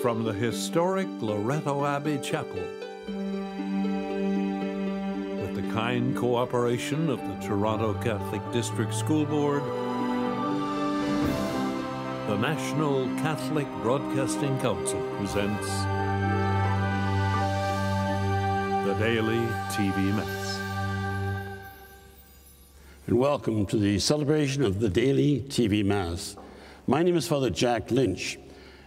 from the historic Loretto Abbey Chapel. With the kind cooperation of the Toronto Catholic District School Board, the National Catholic Broadcasting Council presents the Daily TV Mass. And welcome to the celebration of the Daily TV Mass. My name is Father Jack Lynch,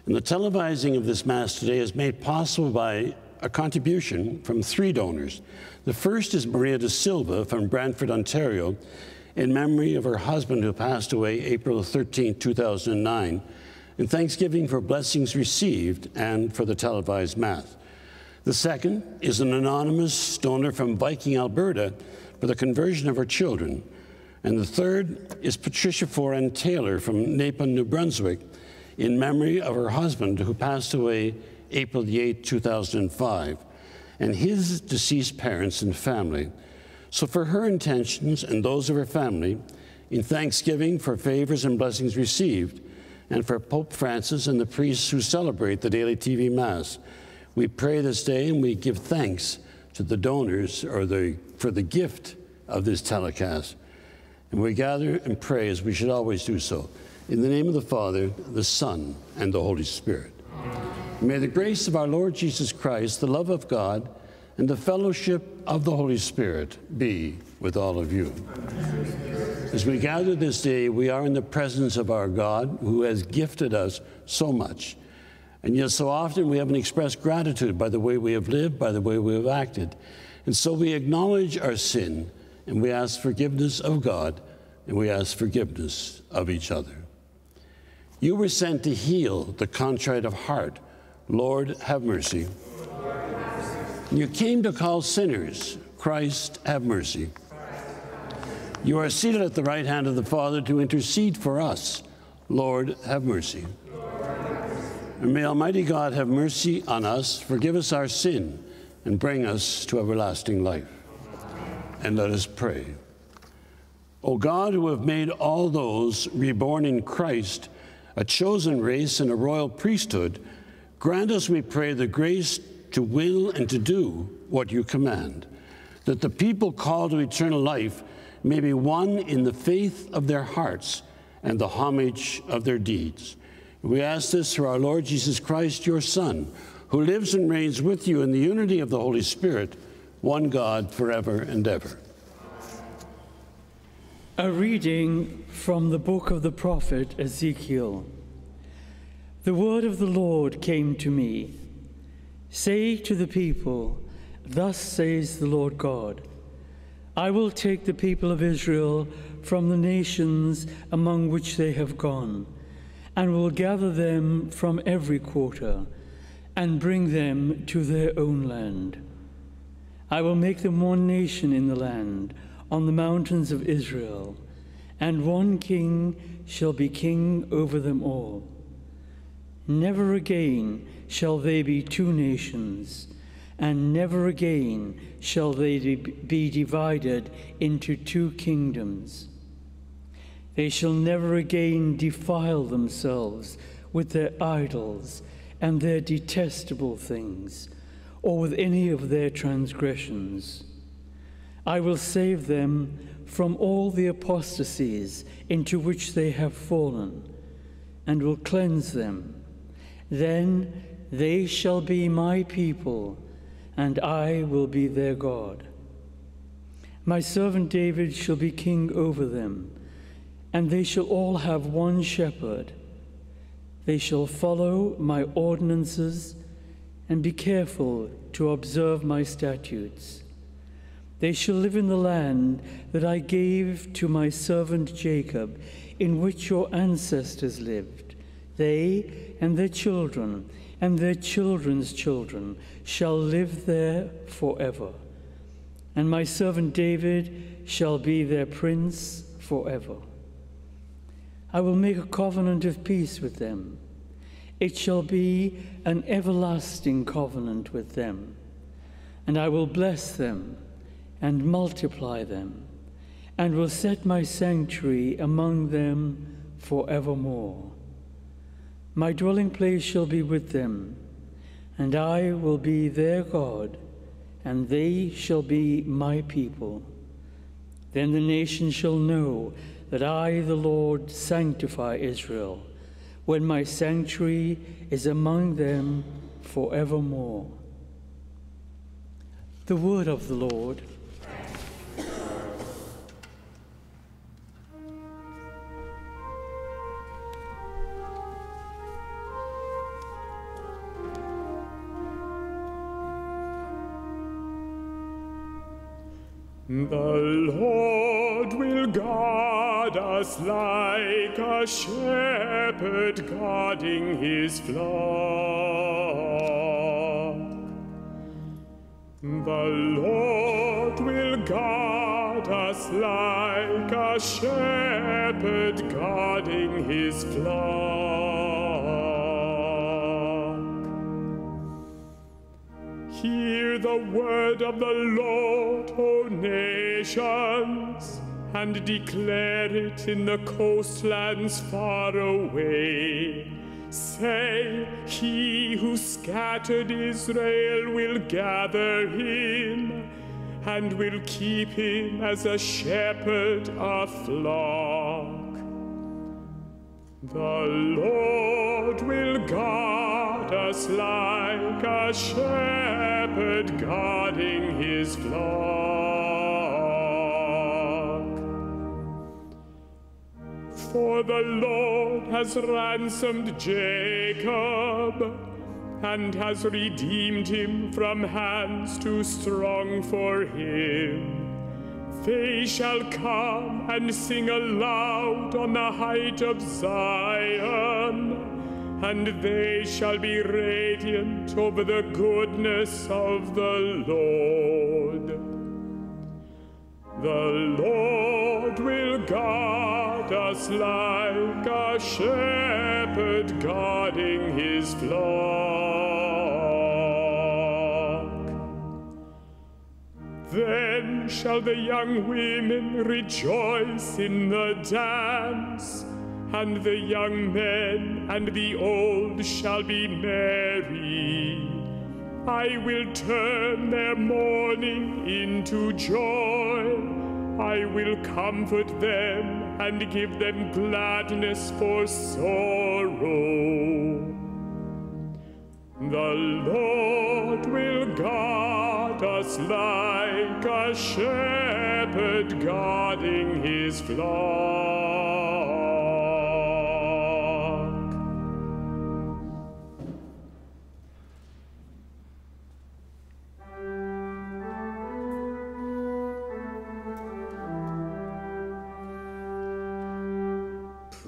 and the televising of this Mass today is made possible by a contribution from three donors. The first is Maria de Silva from Brantford, Ontario, in memory of her husband who passed away April 13, 2009, in thanksgiving for blessings received and for the televised Mass. The second is an anonymous donor from Viking, Alberta, for the conversion of her children. And the third is Patricia Foran Taylor from Napan, New Brunswick, in memory of her husband who passed away April 8, 2005, and his deceased parents and family. So, for her intentions and those of her family, in thanksgiving for favors and blessings received, and for Pope Francis and the priests who celebrate the daily TV Mass, we pray this day and we give thanks to the donors or the, for the gift of this telecast. And we gather and pray as we should always do so. In the name of the Father, the Son, and the Holy Spirit. May the grace of our Lord Jesus Christ, the love of God, and the fellowship of the Holy Spirit be with all of you. As we gather this day, we are in the presence of our God who has gifted us so much. And yet, so often we haven't expressed gratitude by the way we have lived, by the way we have acted. And so we acknowledge our sin and we ask forgiveness of God and we ask forgiveness of each other. You were sent to heal the contrite of heart. Lord, have mercy. You came to call sinners. Christ, have mercy. You are seated at the right hand of the Father to intercede for us. Lord, have mercy. And may Almighty God have mercy on us, forgive us our sin, and bring us to everlasting life and let us pray. O God, who have made all those reborn in Christ a chosen race and a royal priesthood, grant us, we pray, the grace to will and to do what you command, that the people called to eternal life may be one in the faith of their hearts and the homage of their deeds. We ask this through our Lord Jesus Christ, your Son, who lives and reigns with you in the unity of the Holy Spirit one God forever and ever. A reading from the book of the prophet Ezekiel. The word of the Lord came to me Say to the people, Thus says the Lord God I will take the people of Israel from the nations among which they have gone, and will gather them from every quarter, and bring them to their own land. I will make them one nation in the land, on the mountains of Israel, and one king shall be king over them all. Never again shall they be two nations, and never again shall they be divided into two kingdoms. They shall never again defile themselves with their idols and their detestable things or with any of their transgressions. I will save them from all the apostasies into which they have fallen, and will cleanse them. Then they shall be my people, and I will be their God. My servant David shall be king over them, and they shall all have one shepherd. They shall follow my ordinances and be careful to observe my statutes. They shall live in the land that I gave to my servant Jacob, in which your ancestors lived. They and their children and their children's children shall live there forever. And my servant David shall be their prince forever. I will make a covenant of peace with them it shall be an everlasting covenant with them, and I will bless them and multiply them, and will set my sanctuary among them forevermore. My dwelling place shall be with them, and I will be their God, and they shall be my people. Then the nations shall know that I, the Lord, sanctify Israel, when my sanctuary is among them forevermore. The word of the Lord. The Lord will guard us like a shepherd guarding his flock. The Lord will guard us like a shepherd guarding his flock. Hear the word of the Lord, O nations, and declare it in the coastlands far away. Say, He who scattered Israel will gather him, and will keep him as a shepherd a flock. The Lord will guard us like a shepherd guarding his flock. For the Lord has ransomed Jacob and has redeemed him from hands too strong for him. They shall come and sing aloud on the height of Zion, and they shall be radiant over the goodness of the Lord. The Lord guard us like a shepherd guarding his flock. Then shall the young women rejoice in the dance, and the young men and the old shall be merry. I will turn their mourning into joy. I will comfort them and give them gladness for sorrow. The Lord will guard us like a shepherd guarding his flock.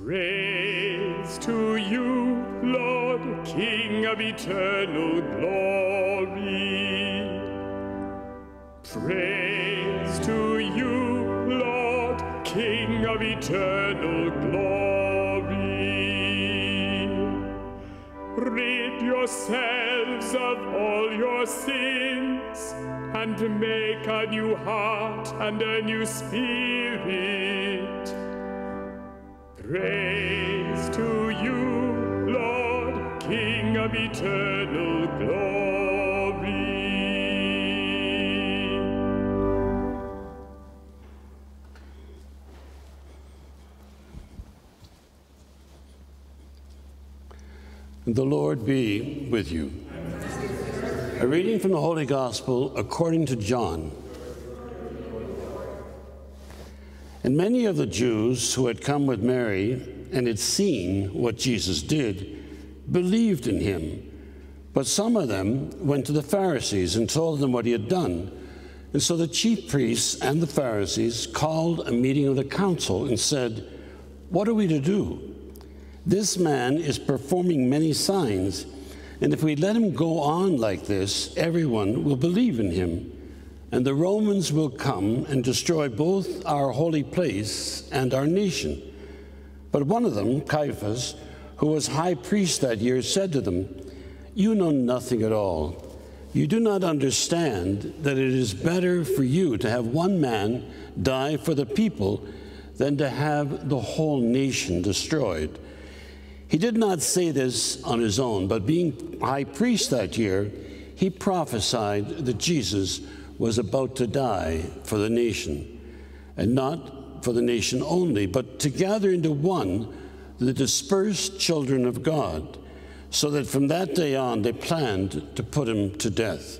Praise to you, Lord, King of eternal glory. Praise to you, Lord, King of eternal glory. Rid yourselves of all your sins and make a new heart and a new spirit. Praise to you, Lord, King of eternal glory. The Lord be with you. A reading from the Holy Gospel according to John. And many of the Jews who had come with Mary and had seen what Jesus did believed in him. But some of them went to the Pharisees and told them what he had done. And so the chief priests and the Pharisees called a meeting of the council and said, What are we to do? This man is performing many signs, and if we let him go on like this, everyone will believe in him. And the Romans will come and destroy both our holy place and our nation. But one of them, Caiaphas, who was high priest that year, said to them, You know nothing at all. You do not understand that it is better for you to have one man die for the people than to have the whole nation destroyed. He did not say this on his own, but being high priest that year, he prophesied that Jesus was about to die for the nation, and not for the nation only, but to gather into one the dispersed children of God, so that from that day on they planned to put him to death.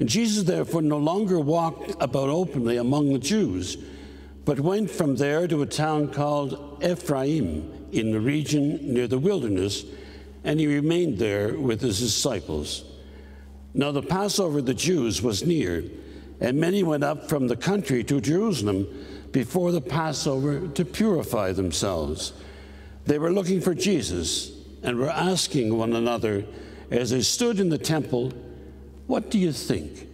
And Jesus therefore no longer walked about openly among the Jews, but went from there to a town called Ephraim in the region near the wilderness, and he remained there with his disciples. Now the Passover of the Jews was near, and many went up from the country to Jerusalem before the Passover to purify themselves. They were looking for Jesus and were asking one another as they stood in the temple, What do you think?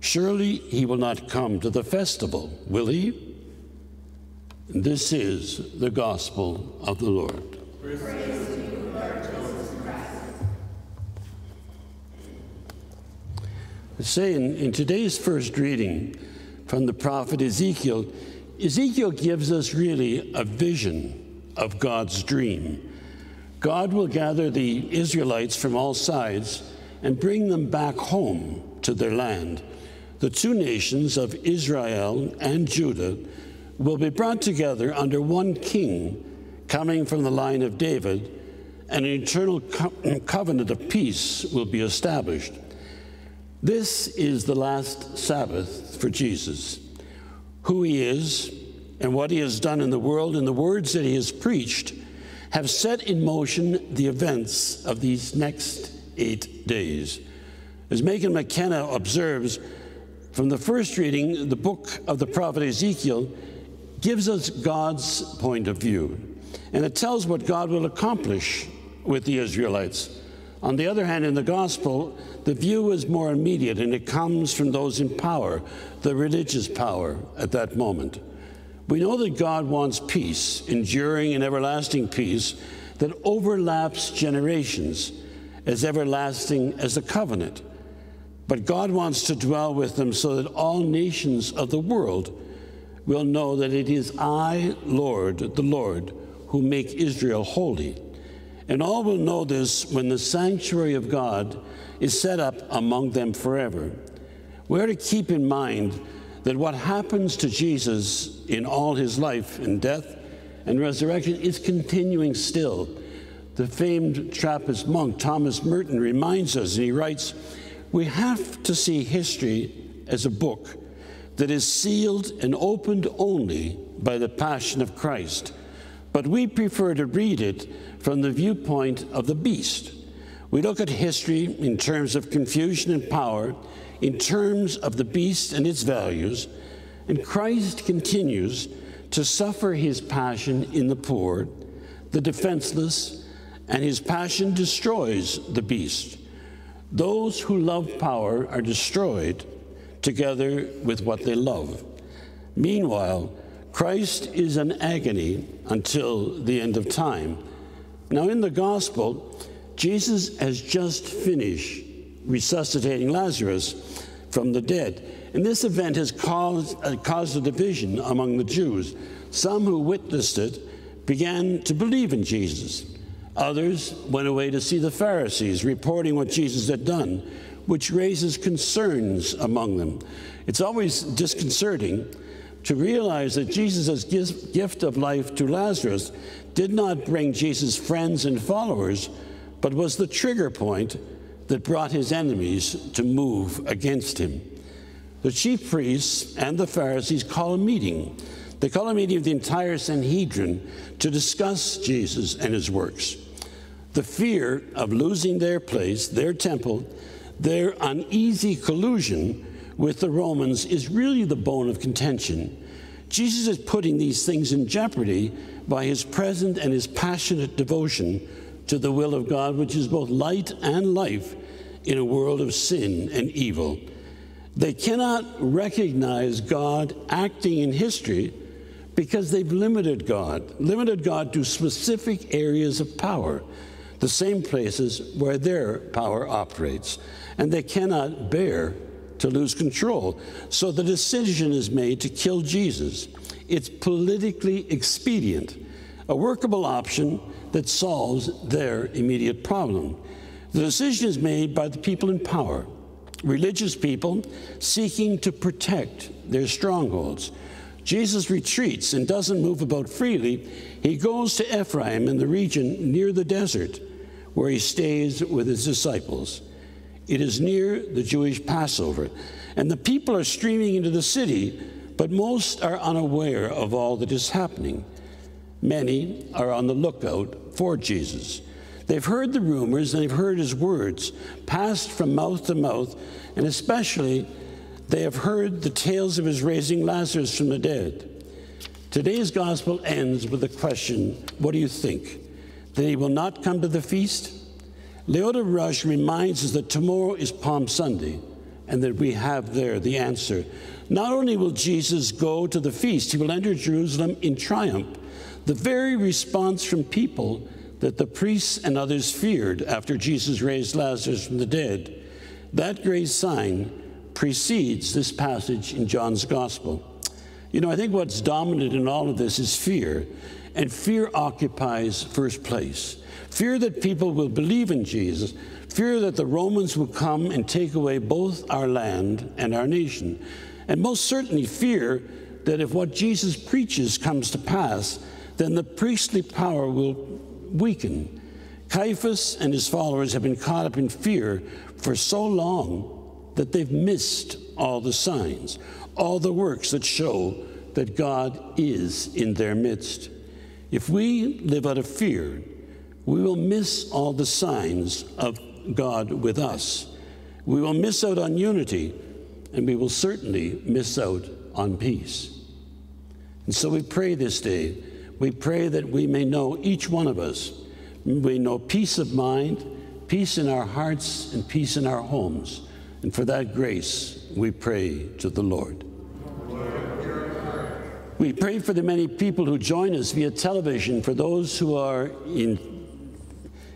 Surely he will not come to the festival, will he? This is the gospel of the Lord. I say in, in today's first reading from the prophet Ezekiel, Ezekiel gives us really a vision of God's dream. God will gather the Israelites from all sides and bring them back home to their land. The two nations of Israel and Judah will be brought together under one king coming from the line of David, and an eternal co covenant of peace will be established. This is the last Sabbath for Jesus. Who he is and what he has done in the world and the words that he has preached have set in motion the events of these next eight days. As Megan McKenna observes, from the first reading, the book of the prophet Ezekiel gives us God's point of view, and it tells what God will accomplish with the Israelites. On the other hand, in the gospel, the view is more immediate and it comes from those in power, the religious power at that moment. We know that God wants peace, enduring and everlasting peace that overlaps generations, as everlasting as the covenant. But God wants to dwell with them so that all nations of the world will know that it is I, Lord, the Lord, who make Israel holy. And all will know this when the sanctuary of God is set up among them forever. We are to keep in mind that what happens to Jesus in all his life and death and resurrection is continuing still. The famed Trappist monk Thomas Merton reminds us, and he writes, We have to see history as a book that is sealed and opened only by the passion of Christ. But we prefer to read it from the viewpoint of the beast. We look at history in terms of confusion and power, in terms of the beast and its values, and Christ continues to suffer his passion in the poor, the defenseless, and his passion destroys the beast. Those who love power are destroyed together with what they love. Meanwhile, Christ is in agony until the end of time. Now, in the gospel, Jesus has just finished resuscitating Lazarus from the dead. And this event has caused, uh, caused a division among the Jews. Some who witnessed it began to believe in Jesus. Others went away to see the Pharisees, reporting what Jesus had done which raises concerns among them. It's always disconcerting to realize that Jesus' gift of life to Lazarus did not bring Jesus friends and followers, but was the trigger point that brought his enemies to move against him. The chief priests and the Pharisees call a meeting. They call a meeting of the entire Sanhedrin to discuss Jesus and his works. The fear of losing their place, their temple, their uneasy collusion with the Romans is really the bone of contention. Jesus is putting these things in jeopardy by his present and his passionate devotion to the will of God, which is both light and life in a world of sin and evil. They cannot recognize God acting in history because they've limited God, limited God to specific areas of power, the same places where their power operates and they cannot bear to lose control. So the decision is made to kill Jesus. It's politically expedient, a workable option that solves their immediate problem. The decision is made by the people in power, religious people seeking to protect their strongholds. Jesus retreats and doesn't move about freely. He goes to Ephraim in the region near the desert, where he stays with his disciples. It is near the Jewish Passover, and the people are streaming into the city, but most are unaware of all that is happening. Many are on the lookout for Jesus. They've heard the rumors and they've heard his words passed from mouth to mouth, and especially they have heard the tales of his raising Lazarus from the dead. Today's gospel ends with the question What do you think? That he will not come to the feast? Leota Rush reminds us that tomorrow is Palm Sunday and that we have there the answer. Not only will Jesus go to the feast, he will enter Jerusalem in triumph. The very response from people that the priests and others feared after Jesus raised Lazarus from the dead. That great sign precedes this passage in John's Gospel. You know, I think what's dominant in all of this is fear, and fear occupies first place. Fear that people will believe in Jesus, fear that the Romans will come and take away both our land and our nation, and most certainly fear that if what Jesus preaches comes to pass, then the priestly power will weaken. Caiaphas and his followers have been caught up in fear for so long that they've missed all the signs, all the works that show that God is in their midst. If we live out of fear, we will miss all the signs of God with us. We will miss out on unity, and we will certainly miss out on peace. And so we pray this day. We pray that we may know, each one of us, we know peace of mind, peace in our hearts, and peace in our homes. And for that grace, we pray to the Lord. We pray for the many people who join us via television, for those who are in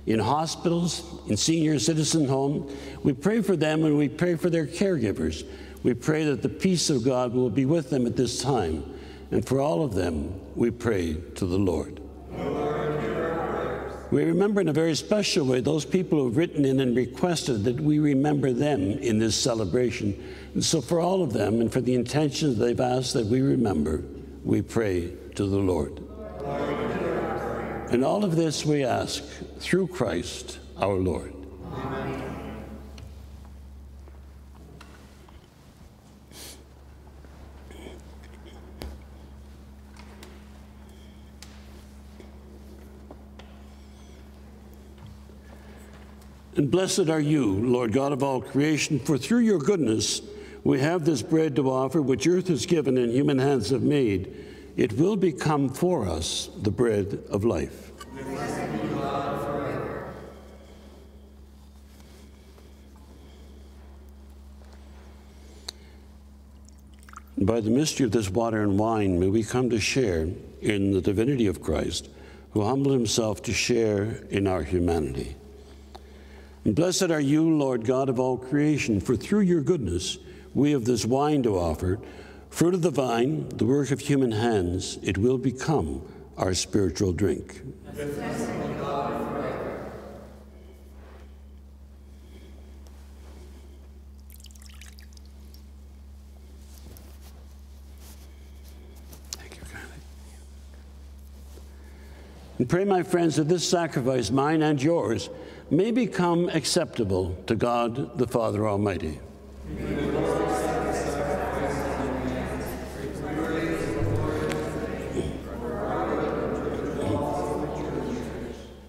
in hospitals, in senior citizen homes. We pray for them and we pray for their caregivers. We pray that the peace of God will be with them at this time. And for all of them, we pray to the Lord. We remember in a very special way those people who have written in and requested that we remember them in this celebration. And so, for all of them and for the intentions they've asked that we remember, we pray to the Lord. And all of this we ask through Christ our Lord. Amen. And blessed are you, Lord God of all creation, for through your goodness we have this bread to offer, which earth has given and human hands have made. It will become for us the bread of life. By the mystery of this water and wine, may we come to share in the divinity of Christ, who humbled himself to share in our humanity. And blessed are you, Lord God of all creation, for through your goodness we have this wine to offer, fruit of the vine, the work of human hands, it will become our spiritual drink. Thank you, kindly. And pray, my friends, that this sacrifice, mine and yours, may become acceptable to God the Father Almighty.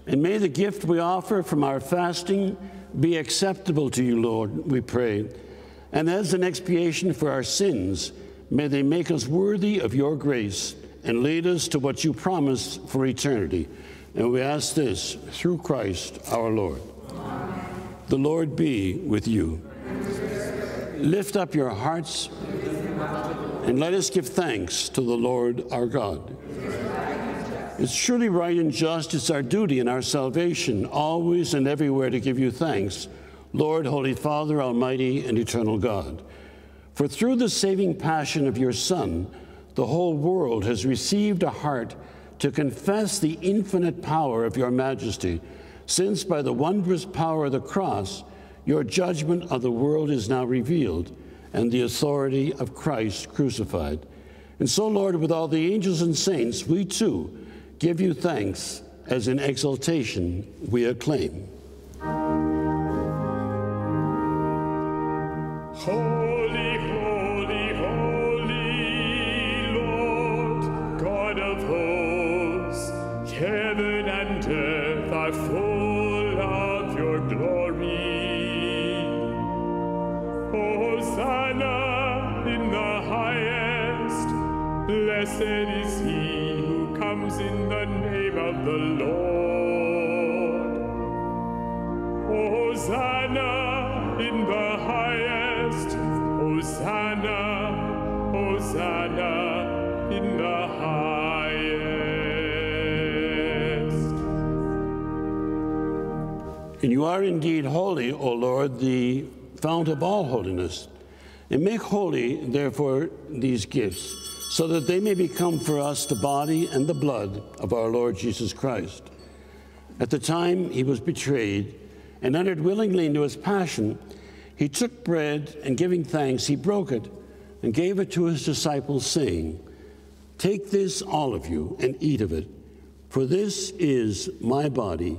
And may the gift we offer from our fasting be acceptable to you, Lord, we pray. And as an expiation for our sins, may they make us worthy of your grace and lead us to what you promised for eternity. And we ask this through Christ our Lord. Amen. The Lord be with you. Lift up your hearts and let us give thanks to the Lord our God. It's truly right and just, it's our duty and our salvation, always and everywhere to give you thanks, Lord, Holy Father, Almighty and Eternal God. For through the saving passion of your Son, the whole world has received a heart to confess the infinite power of your majesty, since by the wondrous power of the cross, your judgment of the world is now revealed, and the authority of Christ crucified. And so, Lord, with all the angels and saints, we too give you thanks as in exaltation we acclaim. Holy, And you are indeed holy, O Lord, the fount of all holiness. And make holy, therefore, these gifts, so that they may become for us the body and the blood of our Lord Jesus Christ. At the time he was betrayed and entered willingly into his passion, he took bread and giving thanks, he broke it and gave it to his disciples, saying, Take this, all of you, and eat of it, for this is my body,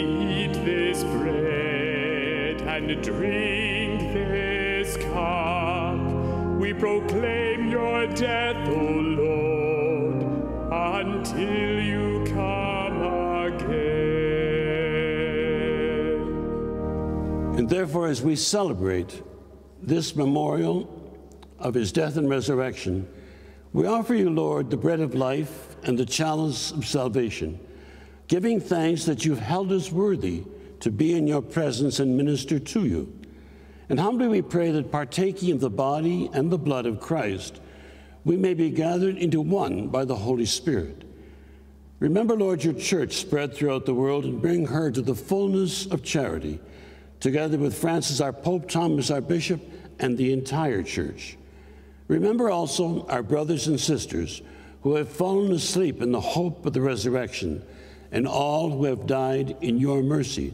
and drink this cup, we proclaim your death, O Lord, until you come again. And therefore, as we celebrate this memorial of his death and resurrection, we offer you, Lord, the bread of life and the chalice of salvation, giving thanks that you've held us worthy to be in your presence and minister to you. And humbly we pray that partaking of the body and the blood of Christ, we may be gathered into one by the Holy Spirit. Remember, Lord, your church spread throughout the world and bring her to the fullness of charity, together with Francis, our Pope, Thomas, our Bishop, and the entire church. Remember also our brothers and sisters who have fallen asleep in the hope of the resurrection, and all who have died in your mercy.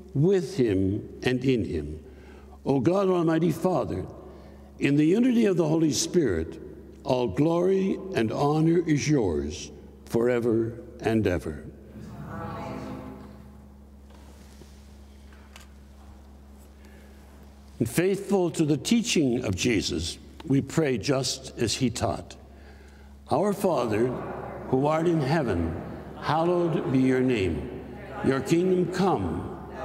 with him, and in him, O God Almighty Father, in the unity of the Holy Spirit, all glory and honor is yours forever and ever. And faithful to the teaching of Jesus, we pray just as he taught. Our Father, who art in heaven, hallowed be your name. Your kingdom come,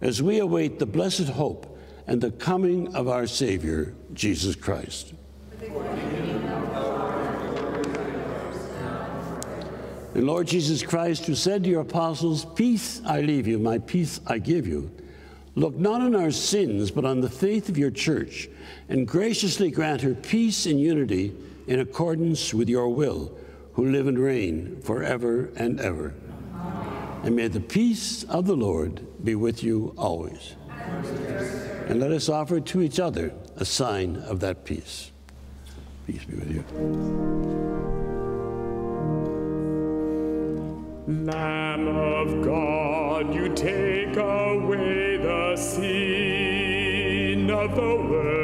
as we await the blessed hope and the coming of our Savior, Jesus Christ. And Lord Jesus Christ, who said to your apostles, Peace I leave you, my peace I give you, look not on our sins, but on the faith of your church, and graciously grant her peace and unity in accordance with your will, who live and reign forever and ever. And may the peace of the Lord be with you always. And let us offer to each other a sign of that peace. Peace be with you. Lamb of God, you take away the sin of the world.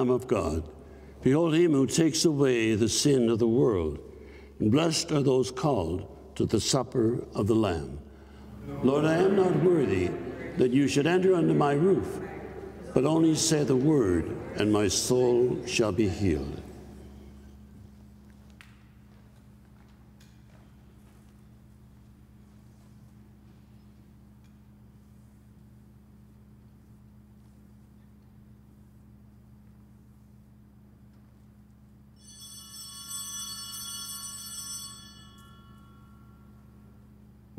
Lamb of God. Behold him who takes away the sin of the world. And blessed are those called to the supper of the Lamb. Lord, I am not worthy that you should enter under my roof, but only say the word, and my soul shall be healed.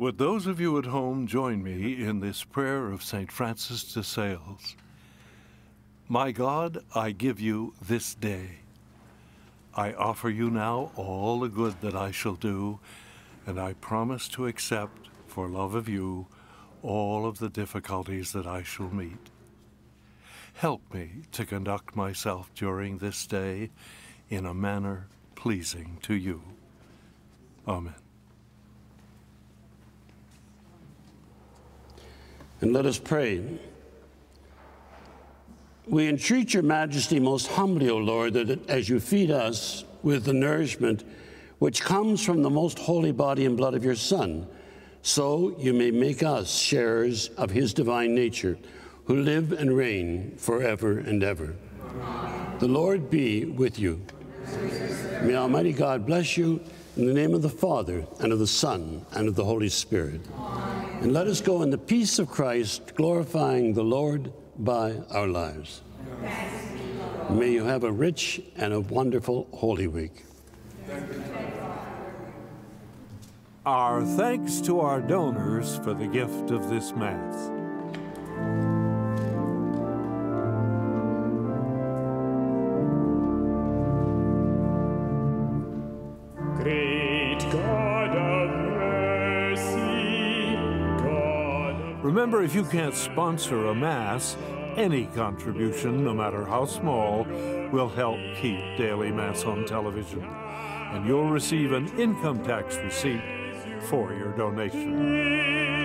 Would those of you at home join me in this prayer of St. Francis de Sales? My God, I give you this day. I offer you now all the good that I shall do, and I promise to accept, for love of you, all of the difficulties that I shall meet. Help me to conduct myself during this day in a manner pleasing to you. Amen. And let us pray. We entreat your majesty most humbly, O Lord, that as you feed us with the nourishment which comes from the most holy body and blood of your Son, so you may make us sharers of his divine nature, who live and reign forever and ever. The Lord be with you. May Almighty God bless you in the name of the Father, and of the Son, and of the Holy Spirit. And let us go in the peace of Christ, glorifying the Lord by our lives. May you have a rich and a wonderful Holy Week. Our thanks to our donors for the gift of this Mass. Remember, if you can't sponsor a Mass, any contribution, no matter how small, will help keep Daily Mass on television. And you'll receive an income tax receipt for your donation.